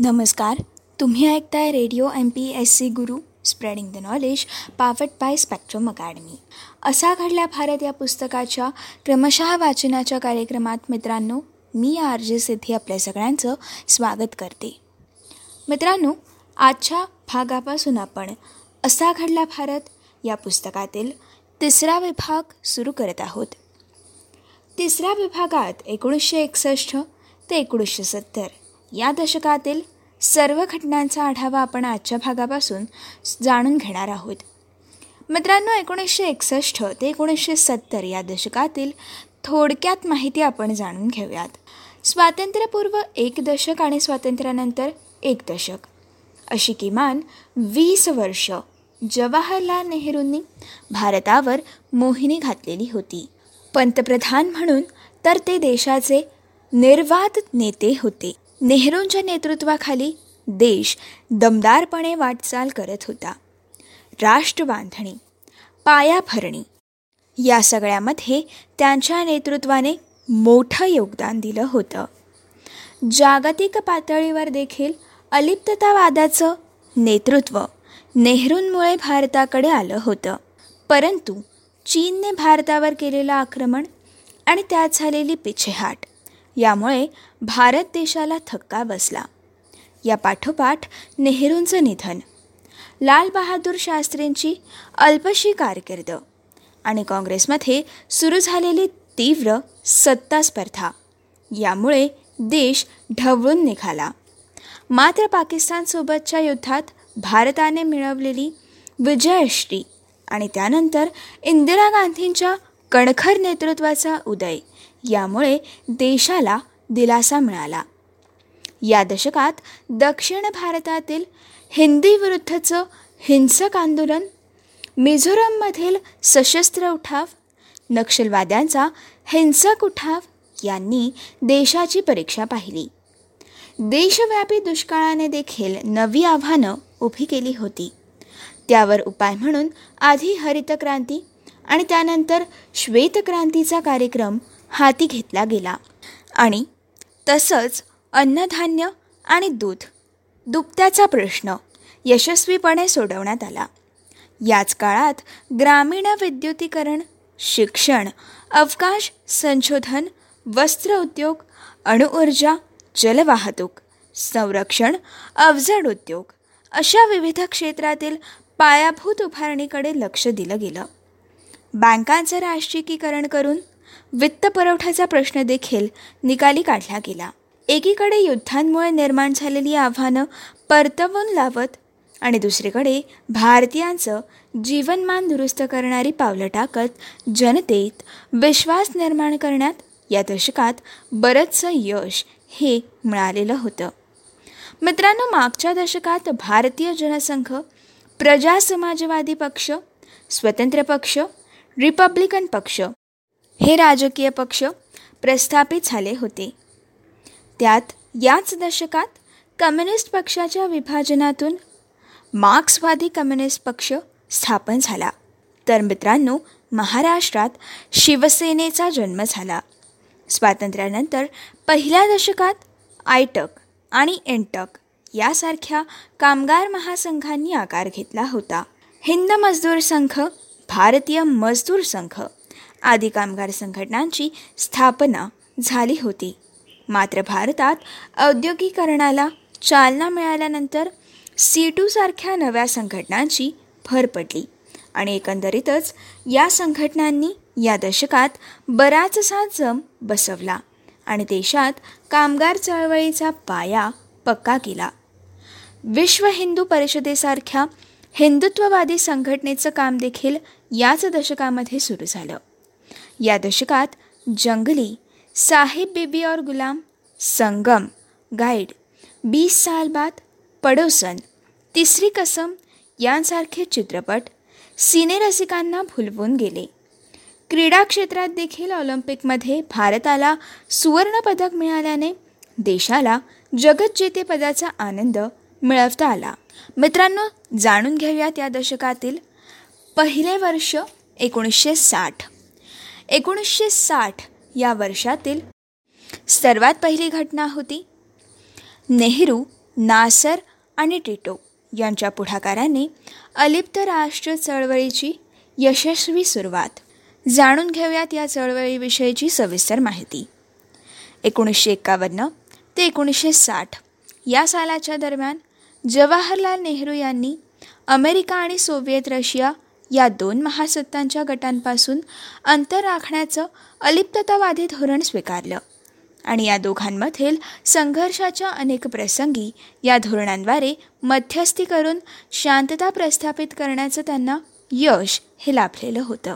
नमस्कार. तुम्ही ऐकताय radio M P S C Guru spreading the knowledge powered by Spectrum Academy असा घडला भारत या पुस्तकाच्या क्रमशः वाचनाच्या कार्यक्रमात मित्रांनो मी आर जे सिद्धी आपल्या सगळ्यांचं स्वागत करते. मित्रांनो आजच्या भागापासून आपण असा घडला भारत या पुस्तकातील तिसरा विभाग सुरू करत आहोत. तिसऱ्या विभागात एकोणीसशे एकसष्ट ते एकोणीसशे सत्तर. या दशकातील सर्व घटनांचा आढावा आपण आजच्या भागापासून जाणून घेणार आहोत. मित्रांनो एकोणीसशे एकसष्ट ते एकोणीसशे सत्तर या दशकातील थोडक्यात माहिती आपण जाणून घेऊयात. स्वातंत्र्यपूर्व एक दशक आणि स्वातंत्र्यानंतर एक दशक. अशी किमान वीस वर्ष जवाहरलाल नेहरूंनी भारतावर मोहिनी घातलेली होती. पंतप्रधान म्हणून तर ते देशाचे निर्वात नेते होते. नेहरूंच्या नेतृत्वाखाली देश दमदारपणे वाटचाल करत होता. राष्ट्रबांधणी पायाभरणी या सगळ्यामध्ये त्यांच्या नेतृत्वाने मोठं योगदान दिलं होतं. जागतिक पातळीवर देखील अलिप्ततावादाचं नेतृत्व नेहरूंमुळे भारताकडे आलं होतं. परंतु चीनने भारतावर केलेलं आक्रमण आणि त्यात झालेली पिछेहाट यामुळे भारत देशाला थक्का बसला. या पाठोपाठ नेहरूंचं निधन लालबहादूर शास्त्रींची अल्पशी कारकीर्द आणि काँग्रेसमध्ये सुरू झालेली तीव्र सत्ता स्पर्धा. यामुळे देश ढवळून निघाला. मात्र पाकिस्तानसोबतच्या युद्धात भारताने मिळवलेली विजयश्री आणि त्यानंतर इंदिरा गांधींच्या कणखर नेतृत्वाचा उदय यामुळे देशाला दिलासा मिळाला. या दशकात दक्षिण भारतातील हिंदीविरुद्धचं हिंसक आंदोलन मिझोरममधील सशस्त्र उठाव नक्षलवाद्यांचा हिंसक उठाव यांनी देशाची परीक्षा पाहिली. देशव्यापी दुष्काळाने देखील नवी आव्हानं उभी केली होती. त्यावर उपाय म्हणून आधी हरितक्रांती आणि त्यानंतर श्वेतक्रांतीचा कार्यक्रम हाती घेतला गेला आणि तसंच अन्नधान्य आणि दूध. दुपत्याचा प्रश्न यशस्वीपणे सोडवण्यात आला. याच काळात ग्रामीण विद्युतीकरण शिक्षण अवकाश संशोधन वस्त्र उद्योग अणुऊर्जा जलवाहतूक संरक्षण अवजड उद्योग अशा विविध क्षेत्रातील पायाभूत उभारणीकडे लक्ष दिलं गेलं. बँकांचं राष्ट्रीयीकरण करून वित्तपुरवठ्याचा प्रश्न देखील निकाली काढला गेला. एकीकडे युद्धांमुळे निर्माण झालेली आव्हानं परतवून लावत आणि दुसरीकडे भारतीयांचं जीवनमान दुरुस्त करणारी पावलं टाकत जनतेत विश्वास निर्माण करण्यात या दशकात बरंचसं यश हे मिळालेलं होतं. मित्रांनो मागच्या दशकात भारतीय जनसंघ प्रजा समाजवादी पक्ष स्वतंत्र पक्ष रिपब्लिकन पक्ष हे राजकीय पक्ष प्रस्थापित झाले होते. त्यात याच दशकात कम्युनिस्ट पक्षाच्या विभाजनातून मार्क्सवादी कम्युनिस्ट पक्ष स्थापन झाला. तर मित्रांनो महाराष्ट्रात शिवसेनेचा जन्म झाला. स्वातंत्र्यानंतर पहिल्या दशकात आयटक आणि एनटक यासारख्या कामगार महासंघांनी आकार घेतला होता. हिंद मजदूर संघ भारतीय मजदूर संघ आदी कामगार संघटनांची स्थापना झाली होती. मात्र भारतात औद्योगिकरणाला चालना मिळाल्यानंतर सी टूसारख्या नव्या संघटनांची भर पडली आणि एकंदरीतच या संघटनांनी या दशकात बराचसा जम बसवला आणि देशात कामगार चळवळीचा पाया पक्का केला. विश्व हिंदू परिषदेसारख्या हिंदुत्ववादी संघटनेचं काम देखील याच दशकामध्ये सुरू झालं. या दशकात जंगली साहिब बेबी और गुलाम संगम गाईड बीस साल बाद पडोसन तिसरी कसम यांसारखे चित्रपट सिनेरसिकांना भुलवून गेले. क्रीडा क्षेत्रात देखील ऑलिम्पिकमध्ये भारताला सुवर्णपदक मिळाल्याने देशाला जगज्जेतेपदाचा आनंद मिळवता आला. मित्रांनो जाणून घेऊयात या दशकातील पहिले वर्ष एकोणीसशे साठ. एकोणीसशे साठ या वर्षातील सर्वात पहिली घटना होती. नेहरू नासर आणि टिटो यांच्या पुढाकाराने अलिप्त राष्ट्र चळवळीची यशस्वी सुरुवात. जाणून घेऊयात या चळवळीविषयीची सविस्तर माहिती. एकोणीसशे एकावन्न ते एकोणीसशे साठ या सालाच्या दरम्यान जवाहरलाल नेहरू यांनी अमेरिका आणि सोव्हिएत रशिया या दोन महासत्तांच्या गटांपासून अंतर राखण्याचं अलिप्ततावादी धोरण स्वीकारलं. आणि या दोघांमधील संघर्षाच्या अनेक प्रसंगी या धोरणांद्वारे मध्यस्थी करून शांतता प्रस्थापित करण्याचं त्यांना यश हे लाभलेलं होतं.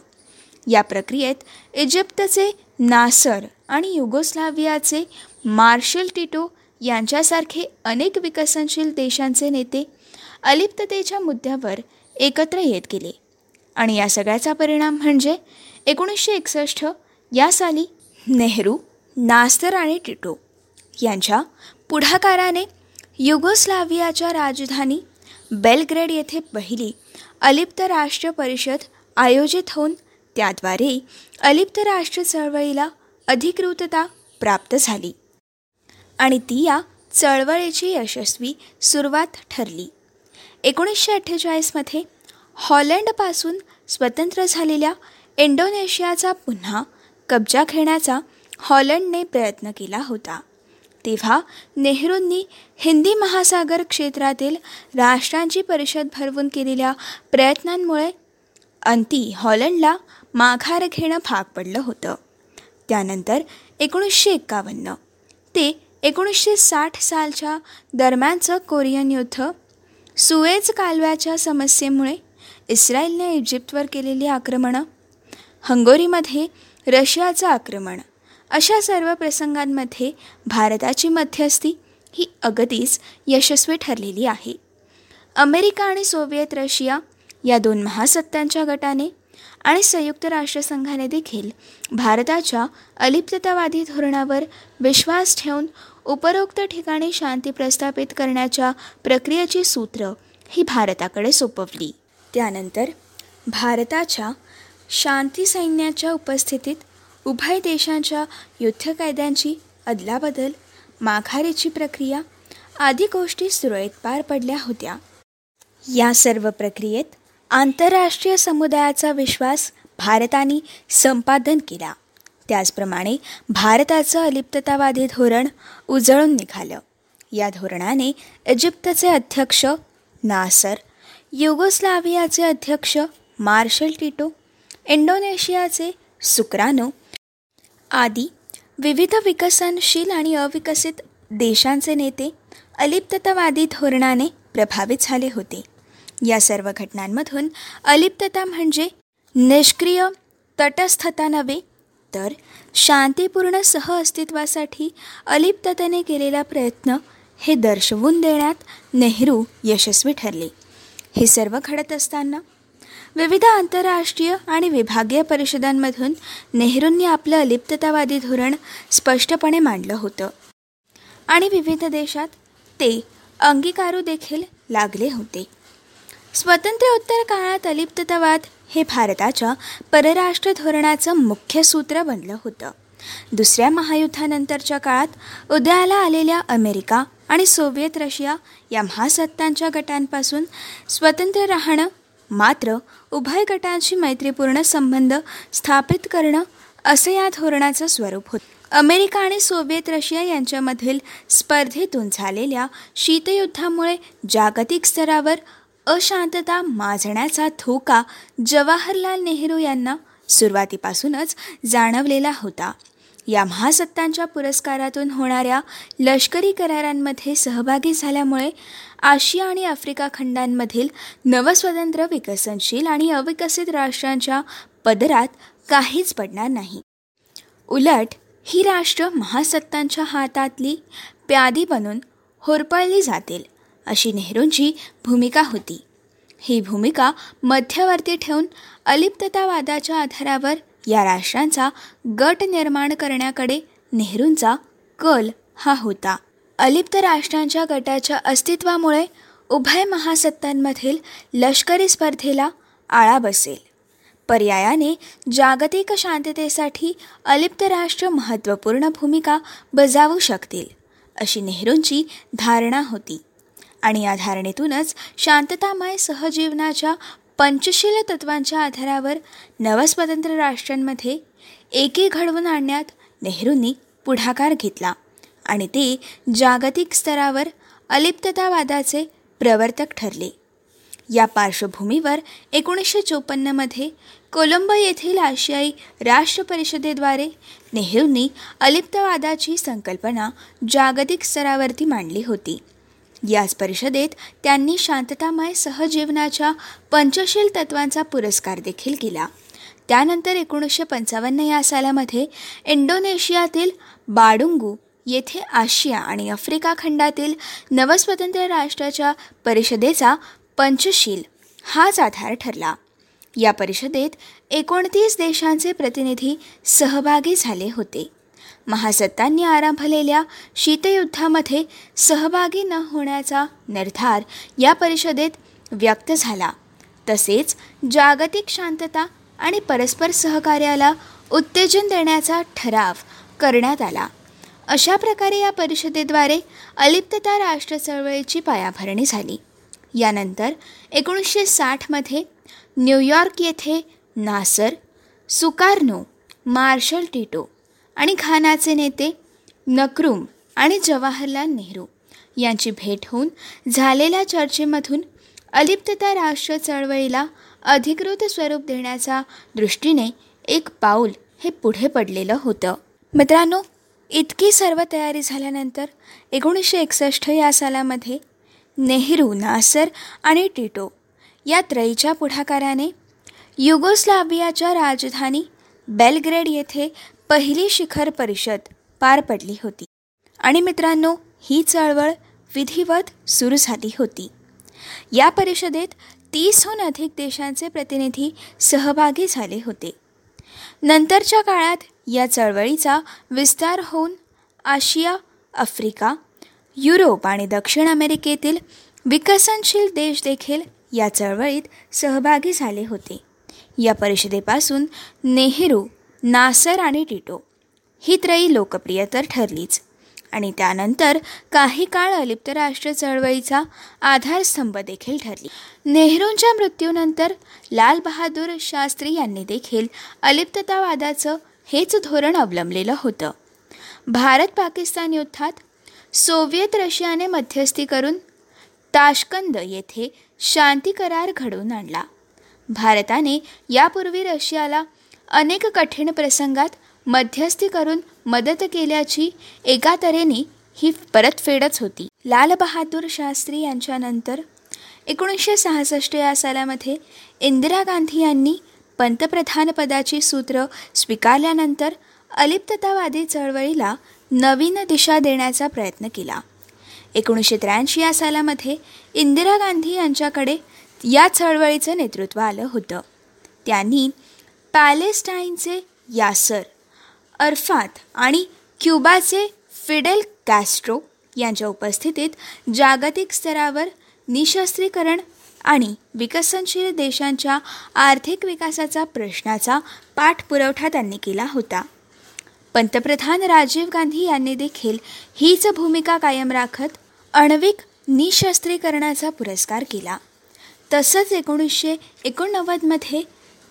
या प्रक्रियेत इजिप्तचे नासर आणि युगोस्लाव्हियाचे मार्शल टिटो यांच्यासारखे अनेक विकसनशील देशांचे नेते अलिप्ततेच्या मुद्द्यावर एकत्र येत गेले. आणि या सगळ्याचा परिणाम म्हणजे एकोणीसशे एकसष्ट या साली नेहरू नास्तर आणि टिटो यांच्या पुढाकाराने युगोस्लाव्हियाच्या राजधानी बेलग्रेड येथे पहिली अलिप्त राष्ट्र परिषद आयोजित होऊन त्याद्वारे अलिप्त राष्ट्र चळवळीला अधिकृतता प्राप्त झाली आणि ती या चळवळीची यशस्वी सुरुवात ठरली. एकोणीसशे अठ्ठेचाळीसमध्ये हॉलंडपासून स्वतंत्र झालेल्या इंडोनेशियाचा पुन्हा कब्जा घेण्याचा हॉलंडने प्रयत्न केला होता. तेव्हा नेहरूंनी हिंदी महासागर क्षेत्रातील राष्ट्रांची परिषद भरवून केलेल्या प्रयत्नांमुळे अंती हॉलंडला माघार घेणं भाग पडलं होतं. त्यानंतर एकोणीसशे एक्कावन्न ते एकोणीसशे साठ सालच्या दरम्यानचं कोरियन युद्ध सुएज कालव्याच्या समस्येमुळे इस्रायलने इजिप्तवर केलेली आक्रमणं हंगोरीमध्ये रशियाचं आक्रमण अशा सर्व प्रसंगांमध्ये भारताची मध्यस्थी ही अगदीच यशस्वी ठरलेली आहे. अमेरिका आणि सोव्हिएत रशिया या दोन महासत्तांच्या गटाने आणि संयुक्त राष्ट्रसंघाने देखील भारताच्या अलिप्ततावादी धोरणावर विश्वास ठेवून उपरोक्त ठिकाणी शांती प्रस्थापित करण्याच्या प्रक्रियेची सूत्र ही भारताकडे सोपवली. त्यानंतर भारताच्या शांती सैन्याच्या उपस्थितीत उभय देशांच्या युद्धकायद्यांची अदलाबदल माघारीची प्रक्रिया आदी गोष्टी सुरळीत पार पडल्या होत्या. या सर्व प्रक्रियेत आंतरराष्ट्रीय समुदायाचा विश्वास भारताने संपादन केला. त्याचप्रमाणे भारताचं अलिप्ततावादी धोरण उजळून निघालं. या धोरणाने इजिप्तचे अध्यक्ष नासर युगोस्लावियाचे अध्यक्ष मार्शल टिटो इंडोनेशियाचे सुक्रानो आदी विविध विकसनशील आणि अविकसित देशांचे नेते अलिप्ततावादी धोरणाने प्रभावित झाले होते. या सर्व घटनांमधून अलिप्तता म्हणजे निष्क्रिय तटस्थता नव्हे तर शांतीपूर्ण सहअस्तित्वासाठी अलिप्ततेने केलेला प्रयत्न हे दर्शवून देण्यात नेहरू यशस्वी ठरले. हे सर्व घडत असताना विविध आंतरराष्ट्रीय आणि विभागीय परिषदांमधून नेहरूंनी आपलं अलिप्ततावादी धोरण स्पष्टपणे मांडलं होतं. आणि विविध देशात ते अंगीकारू देखील लागले होते. स्वातंत्र्योत्तर काळात अलिप्ततावाद हे भारताच्या परराष्ट्र धोरणाचं मुख्य सूत्र बनलं होतं. दुसऱ्या महायुद्धानंतरच्या काळात उदयाला आलेल्या अमेरिका आणि सोव्हिएत रशिया या महासत्तांच्या गटांपासून स्वतंत्र राहणं मात्र उभय गटांशी मैत्रीपूर्ण संबंध स्थापित करणं असं या धोरणाचं स्वरूप होतं. अमेरिका आणि सोव्हिएत रशिया यांच्यामधील स्पर्धेतून झालेल्या शीतयुद्धामुळे जागतिक स्तरावर अशांतता माजण्याचा धोका जवाहरलाल नेहरू यांना सुरुवातीपासूनच जाणवलेला होता. या महासत्तांच्या पुरस्कारातून होणाऱ्या लष्करी करारांमध्ये सहभागी झाल्यामुळे आशिया आणि आफ्रिका खंडांमधील नवस्वतंत्र विकसनशील आणि अविकसित राष्ट्रांच्या पदरात काहीच पडणार नाही. उलट ही राष्ट्र महासत्तांच्या हातातली प्यादी बनून होरपळली जातील अशी नेहरूंची भूमिका होती. ही भूमिका मध्यवर्ती ठेवून अलिप्ततावादाच्या आधारावर या राष्ट्रांचा गट निर्माण करण्याकडे नेहरूंचा कल हा होता. अलिप्त राष्ट्रांच्या गटाच्या अस्तित्वामुळे उभय महासत्तांमधील लष्करी स्पर्धेला आळा बसेल. पर्यायाने जागतिक शांततेसाठी अलिप्त राष्ट्र महत्त्वपूर्ण भूमिका बजावू शकतील अशी नेहरूंची धारणा होती. आणि या धारणेतूनच शांततामय सहजीवनाच्या पंचशील तत्वांच्या आधारावर नवस्वतंत्र राष्ट्रांमध्ये एके घडवून आणण्यात नेहरूंनी पुढाकार घेतला आणि ते जागतिक स्तरावर अलिप्ततावादाचे प्रवर्तक ठरले. या पार्श्वभूमीवर एकोणीसशे चोपन्नमध्ये कोलंबो येथील आशियाई राष्ट्र परिषदेद्वारे नेहरूंनी अलिप्तवादाची संकल्पना जागतिक स्तरावरती मांडली होती. याच परिषदेत त्यांनी शांततामय सहजीवनाच्या पंचशील तत्वांचा पुरस्कार देखील केला. त्यानंतर एकोणीसशे पंचावन्न या सालामध्ये इंडोनेशियातील बाडुंगू येथे आशिया आणि आफ्रिका खंडातील नवस्वतंत्र राष्ट्राच्या परिषदेचा पंचशील हाच आधार ठरला. या परिषदेत एकोणतीस देशांचे प्रतिनिधी सहभागी झाले होते. महासत्तांनी आरंभलेल्या शीतयुद्धामध्ये सहभागी न होण्याचा निर्धार या परिषदेत व्यक्त झाला. तसेच जागतिक शांतता आणि परस्पर सहकार्याला उत्तेजन देण्याचा ठराव करण्यात आला. अशा प्रकारे या परिषदेद्वारे अलिप्तता राष्ट्र चळवळीची पायाभरणी झाली. यानंतर एकोणीसशे साठमध्ये न्यूयॉर्क येथे नासर सुकार्नो मार्शल टिटो आणि खानाचे नेते नक्रूम आणि जवाहरलाल नेहरू यांची भेट होऊन झालेल्या चर्चेमधून अलिप्तता राष्ट्र चळवळीला अधिकृत स्वरूप देण्याच्या दृष्टीने एक पाऊल हे पुढे पडलेलं होतं. मित्रांनो इतकी सर्व तयारी झाल्यानंतर एकोणीसशे एकसष्ट या सालामध्ये नेहरू नासर आणि टिटो या त्रयीच्या पुढाकाराने युगोस्लावियाच्या राजधानी बेलग्रेड येथे पहिली शिखर परिषद पार पडली होती. आणि मित्रांनो ही चळवळ विधिवत सुरू झाली होती. या परिषदेत तीसहून अधिक देशांचे प्रतिनिधी सहभागी झाले होते. नंतरच्या काळात या चळवळीचा विस्तार होऊन आशिया आफ्रिका युरोप आणि दक्षिण अमेरिकेतील विकसनशील देश देखील या चळवळीत सहभागी झाले होते. या परिषदेपासून नेहरू नासर आणि टिटो. ही त्रयी लोकप्रिय तर ठरलीच. आणि त्यानंतर काही काळ अलिप्त राष्ट्र चळवळीचा आधारस्तंभ देखील ठरली. नेहरूंच्या मृत्यूनंतर लाल बहादूर शास्त्री यांनी देखील अलिप्ततावादाचं हेच धोरण अवलंबलेलं होतं. भारत पाकिस्तान युद्धात सोव्हिएत रशियाने मध्यस्थी करून ताशकंद येथे शांती करार घडवून आणला. भारताने यापूर्वी रशियाला अनेक कठीण प्रसंगात मध्यस्थी करून मदत केल्याची एका तऱ्हेने ही परतफेडच होती. लालबहादूर शास्त्री यांच्यानंतर एकोणीसशे सहासष्ट या सालामध्ये इंदिरा गांधी यांनी पंतप्रधानपदाची सूत्र स्वीकारल्यानंतर अलिप्ततावादी चळवळीला नवीन दिशा देण्याचा प्रयत्न केला. एकोणीसशे त्र्याऐंशी या सालामध्ये इंदिरा गांधी यांच्याकडे या चळवळीचं नेतृत्व आलं होतं. त्यांनी पॅलेस्टाईनचे यासर अरफात आणि क्युबाचे फिडेल कॅस्ट्रो यांच्या उपस्थितीत जागतिक स्तरावर निशस्त्रीकरण आणि विकसनशील देशांच्या आर्थिक विकासाचा प्रश्नाचा पाठपुरवठा त्यांनी केला होता. पंतप्रधान राजीव गांधी यांनी देखील हीच भूमिका कायम राखत अण्विक निशस्त्रीकरणाचा पुरस्कार केला. तसंच एकोणीसशे एकोणनव्वदमध्ये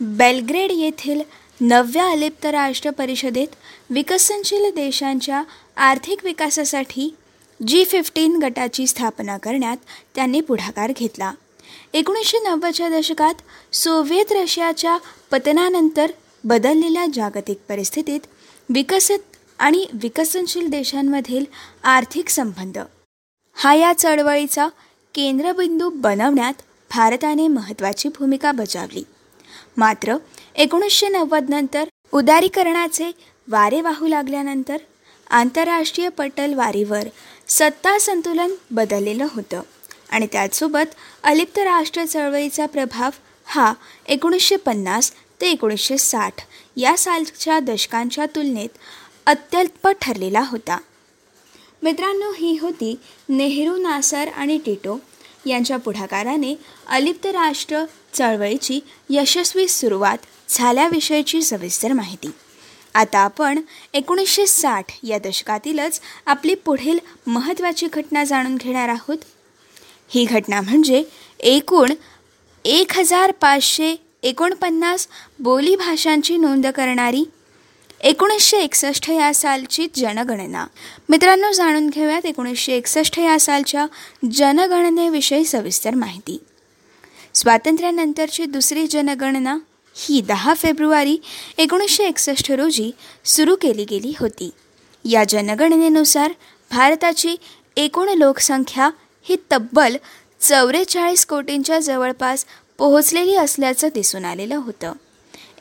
बेलग्रेड येथील नवव्या अलिप्त राष्ट्र परिषदेत विकसनशील देशांच्या आर्थिक विकासासाठी जी फिफ्टीन गटाची स्थापना करण्यात त्यांनी पुढाकार घेतला. एकोणीसशे नव्वदच्या दशकात सोव्हिएत रशियाच्या पतनानंतर बदललेल्या जागतिक परिस्थितीत विकसित आणि विकसनशील देशांमधील आर्थिक संबंध. हा या चळवळीचा केंद्रबिंदू बनवण्यात भारताने महत्त्वाची भूमिका बजावली. मात्र एकोणीसशे नव्वदनंतर उदारीकरणाचे वारे वाहू लागल्यानंतर आंतरराष्ट्रीय पटल वारीवर सत्ता संतुलन बदललेलं होतं आणि त्याचसोबत अलिप्त राष्ट्र चळवळीचा प्रभाव हा एकोणीसशे पन्नास ते एकोणीसशे साठ या सालच्या दशकांच्या तुलनेत अत्यल्प ठरलेला होता. मित्रांनो ही होती नेहरू नासर आणि टिटो यांच्या पुढाकाराने अलिप्त राष्ट्र चळवळीची यशस्वी सुरुवात झाल्याविषयीची सविस्तर माहिती. आता आपण एकोणीसशे साठ या दशकातीलच आपली पुढील महत्त्वाची घटना जाणून घेणार आहोत. ही घटना म्हणजे एकूण एक हजार पाचशे एकोणपन्नास बोलीभाषांची नोंद करणारी एकोणीसशे एकसष्ट या सालची जनगणना. मित्रांनो जाणून घेऊयात एकोणीसशे एकसष्ट या सालच्या जनगणनेविषयी सविस्तर माहिती. स्वातंत्र्यानंतरची दुसरी जनगणना ही दहा फेब्रुवारी एकोणीसशे एकसष्ट रोजी सुरू केली गेली होती. या जनगणनेनुसार भारताची एकूण लोकसंख्या ही तब्बल चौवेचाळीस कोटींच्या जवळपास पोहोचलेली असल्याचं दिसून आलेलं होतं.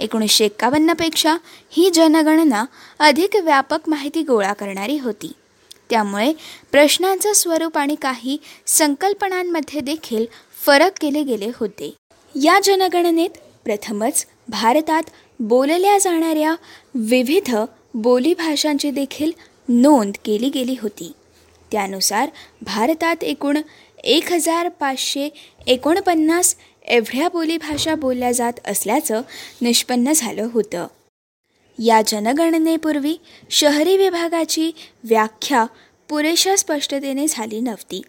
एकोणीसशे एक्कावन्नपेक्षा ही जनगणना अधिक व्यापक माहिती गोळा करणारी होती. त्यामुळे प्रश्नांचं स्वरूप आणि काही संकल्पनांमध्ये देखील फरक केले गेले होते. या जनगणनेत प्रथमच भारतात बोलल्या जाणाऱ्या विविध बोलीभाषांची देखील नोंद केली गेली होती. त्यानुसार भारतात एकूण एक हजार पाचशे एकोणपन्नास एवढ्या बोलीभाषा बोलल्या जात असल्याचं निष्पन्न झालं होतं. या जनगणनेपूर्वी शहरी विभागाची व्याख्या पुरेशा स्पष्टतेने झाली नव्हती.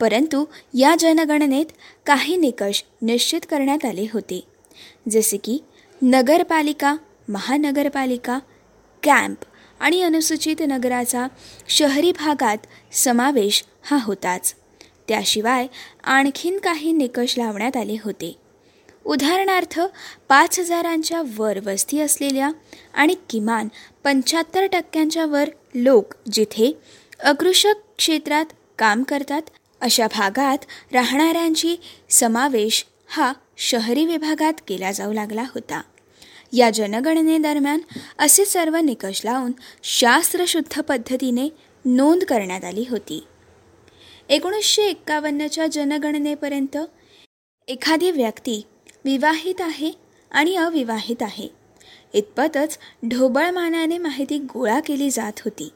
परंतु या जनगणनेत काही निकष निश्चित करण्यात आले होते. जसे की नगरपालिका महानगरपालिका कॅम्प आणि अनुसूचित नगराचा शहरी भागात समावेश हा होताच. त्याशिवाय आणखीन काही निकष लावण्यात आले होते. उदाहरणार्थ पाच हजारांच्या वर वस्ती असलेल्या आणि किमान पंच्याहत्तर टक्क्यांच्या वर लोक जिथे अकृषक क्षेत्रात काम करतात अशा भागात राहणाऱ्यांची समावेश हा शहरी विभागात केला जाऊ लागला होता. या जनगणनेदरम्यान असे सर्व निकष लावून शास्त्रशुद्ध पद्धतीने नोंद करण्यात आली होती. एकोणीसशे एक्कावन्नच्या जनगणनेपर्यंत एखादी व्यक्ती विवाहित आहे आणि अविवाहित आहे. इतपतच ढोबळमानाने माहिती गोळा केली जात होती.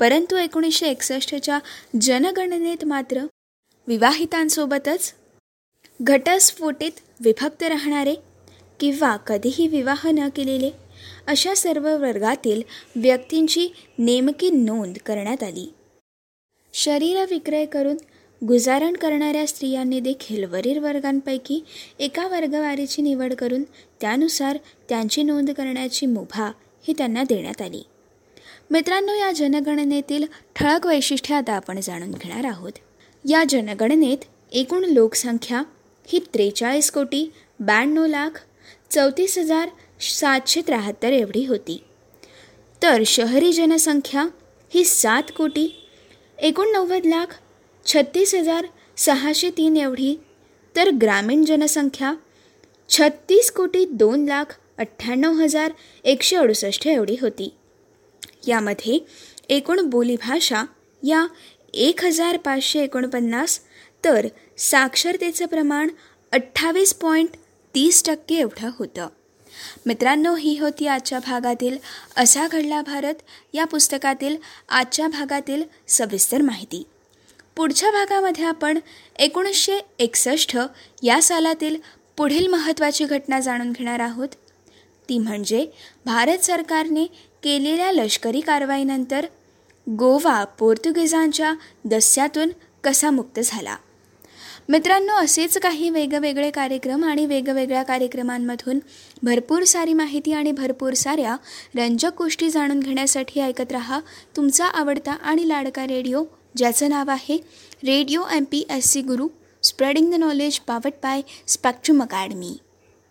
परंतु एकोणीसशे एकसष्टच्या जनगणनेत मात्र विवाहितांसोबतच घटस्फोटीत विभक्त राहणारे किंवा कधीही विवाह न केलेले अशा सर्व वर्गातील व्यक्तींची नेमकी नोंद करण्यात आली. शरीर विक्रय करून गुजारण करणाऱ्या स्त्रियांनी देखील वरील वर्गांपैकी एका वर्गवारीची निवड करून त्यानुसार त्यांची नोंद करण्याची मुभा ही त्यांना देण्यात आली. मित्रांनो या जनगणनेतील ठळक वैशिष्ट्ये आता आपण जाणून घेणार आहोत. या जनगणनेत एकूण लोकसंख्या ही त्रेचाळीस कोटी ब्याण्णव लाख चौतीस हजार सातशे त्र्याहत्तर एवढी होती. तर शहरी जनसंख्या ही सात कोटी एकोणनव्वद लाख छत्तीस हजार सहाशे तीन एवढी. तर ग्रामीण जनसंख्या छत्तीस कोटी दोन लाख अठ्ठ्याण्णव हजार एकशे अडुसष्ट एवढी होती. यामध्ये एकूण बोलीभाषा या एक हजार पाचशे एकोणपन्नास तर साक्षरतेचं प्रमाण अठ्ठावीस पॉईंट तीस टक्के एवढं होतं. मित्रांनो ही होती आजच्या भागातील असा घडला भारत. या पुस्तकातील आजच्या भागातील सविस्तर माहिती. पुढच्या भागामध्ये आपण एकोणीसशे एकसष्ट या सालातील पुढील महत्त्वाची घटना जाणून घेणार आहोत. ती म्हणजे भारत सरकारने केलेल्या लष्करी कारवाईनंतर गोवा पोर्तुगीजांच्या दस्यातून कसा मुक्त झाला? मित्रांनो असेच काही वेगवेगळे कार्यक्रम आणि वेगवेगळ्या कार्यक्रमांमधून भरपूर सारी माहिती आणि भरपूर साऱ्या रंजक गोष्टी जाणून घेण्यासाठी ऐकत रहा तुमचा आवडता आणि लाडका रेडिओ ज्याचं नाव आहे radio M P S C Guru spreading the knowledge powered by Spectrum Academy.